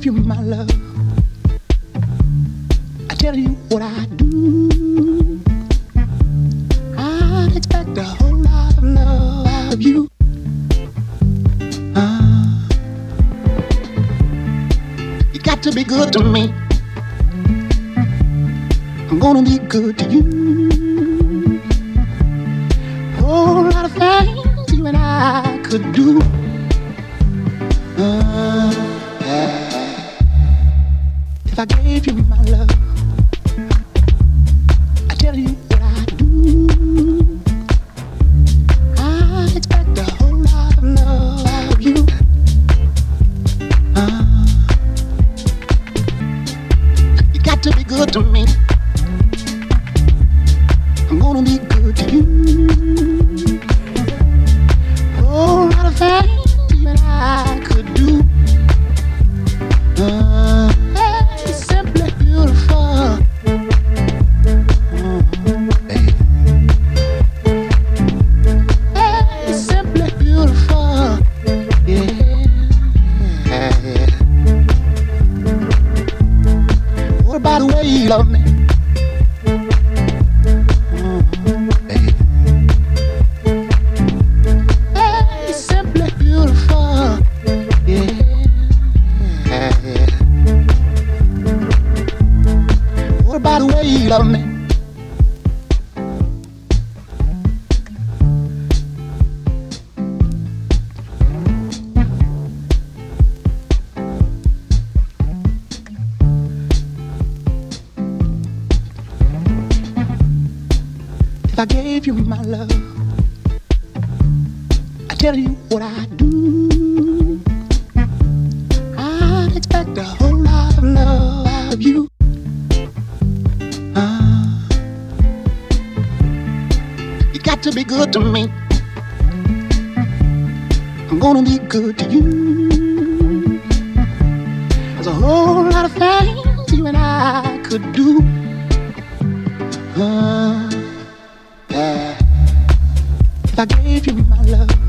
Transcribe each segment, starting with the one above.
give you my love. I tell you what I do. I'd expect a whole lot of love out of you. Uh, you got to be good to me. I'm gonna be good to you. Whole lot of things you and I could do. good to me. gonna be good to you. There's a whole lot of things you and I could do. Uh, if I gave you my love.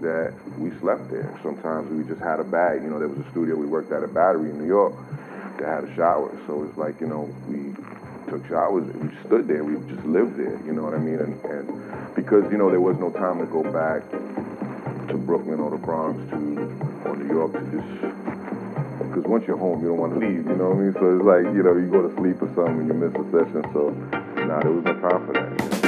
That we slept there. Sometimes we just had a bag. You know, there was a studio we worked at a battery in New York that had a shower. So it's like, you know, we took showers. We stood there. We just lived there. You know what I mean? And, and because, you know, there was no time to go back to Brooklyn or the Bronx to or New York to just because once you're home, you don't want to leave. You know what I mean? So it's like, you know, you go to sleep or something and you miss a session. So, nah, there was no time for that. Well,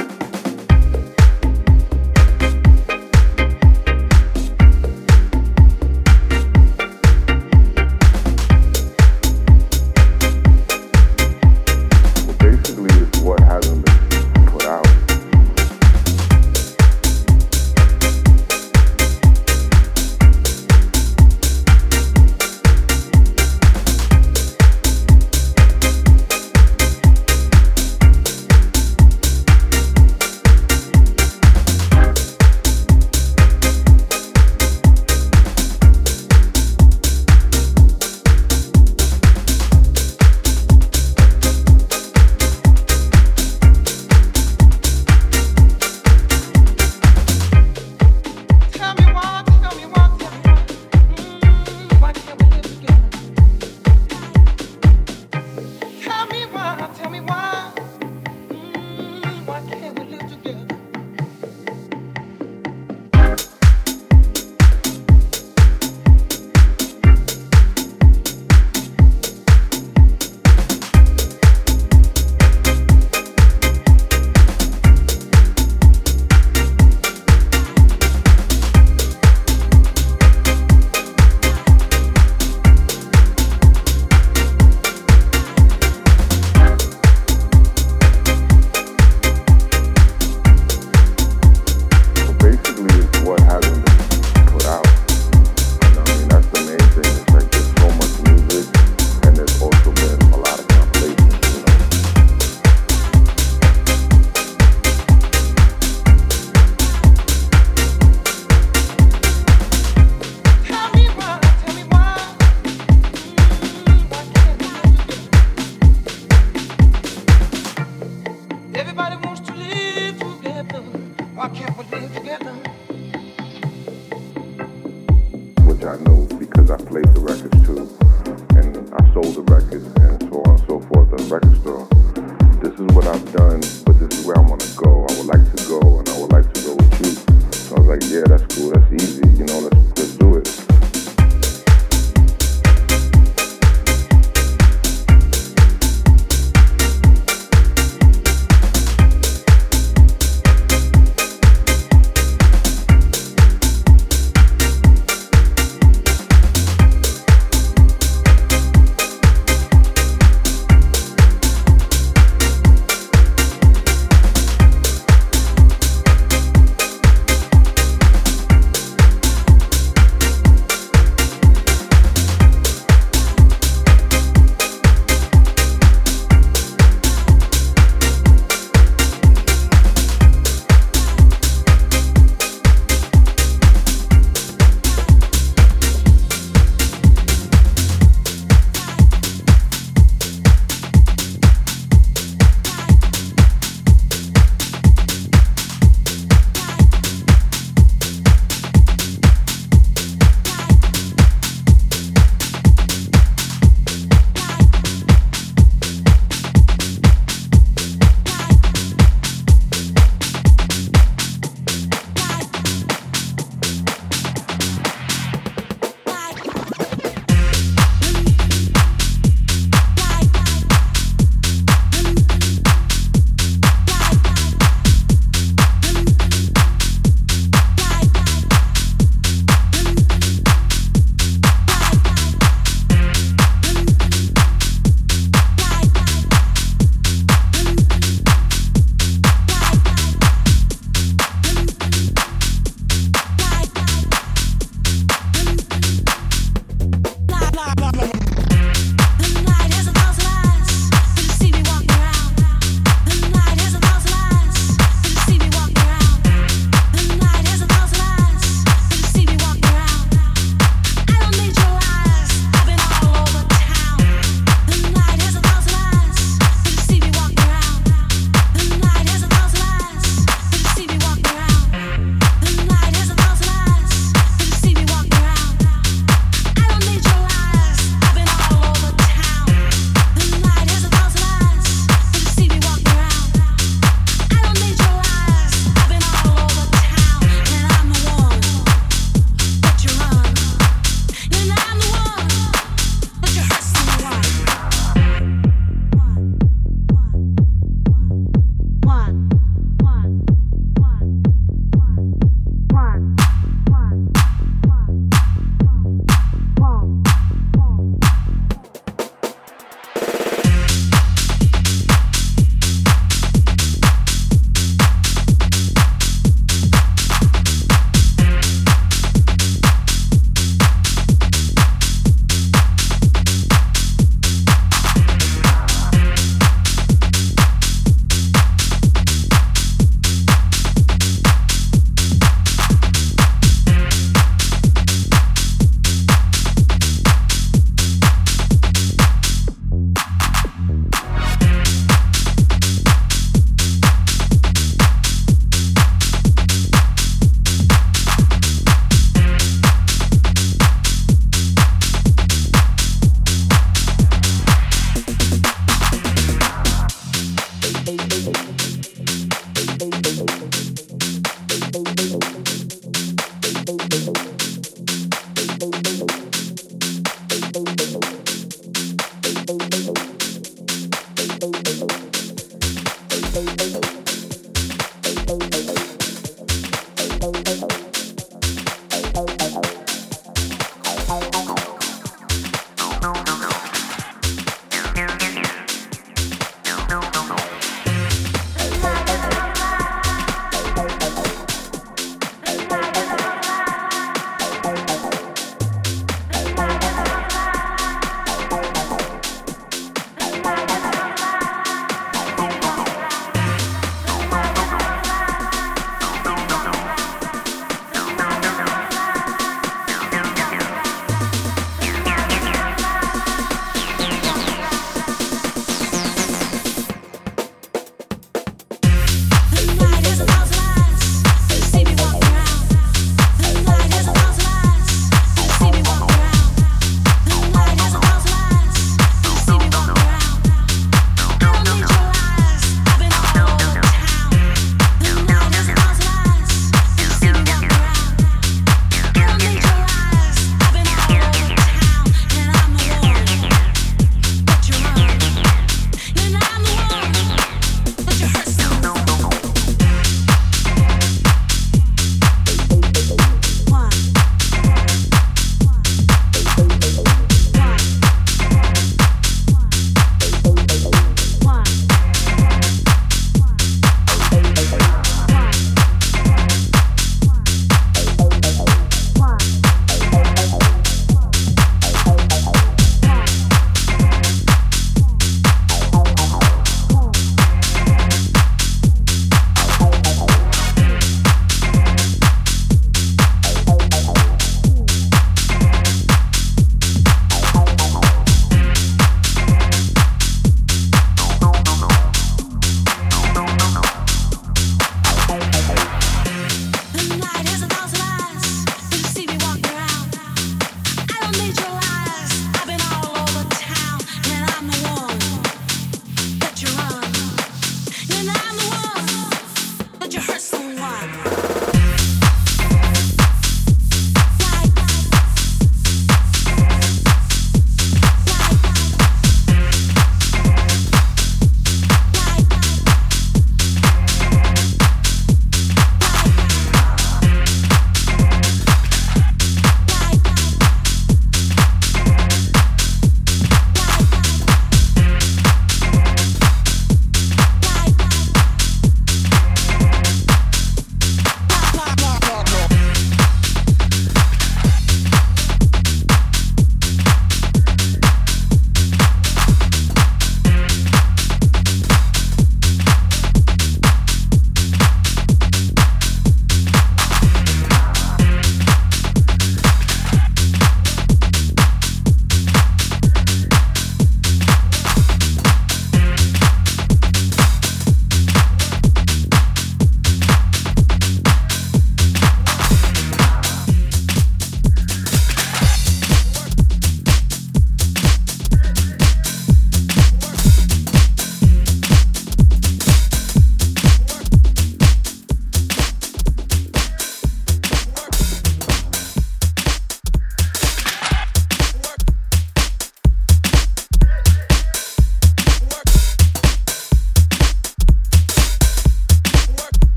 Bye.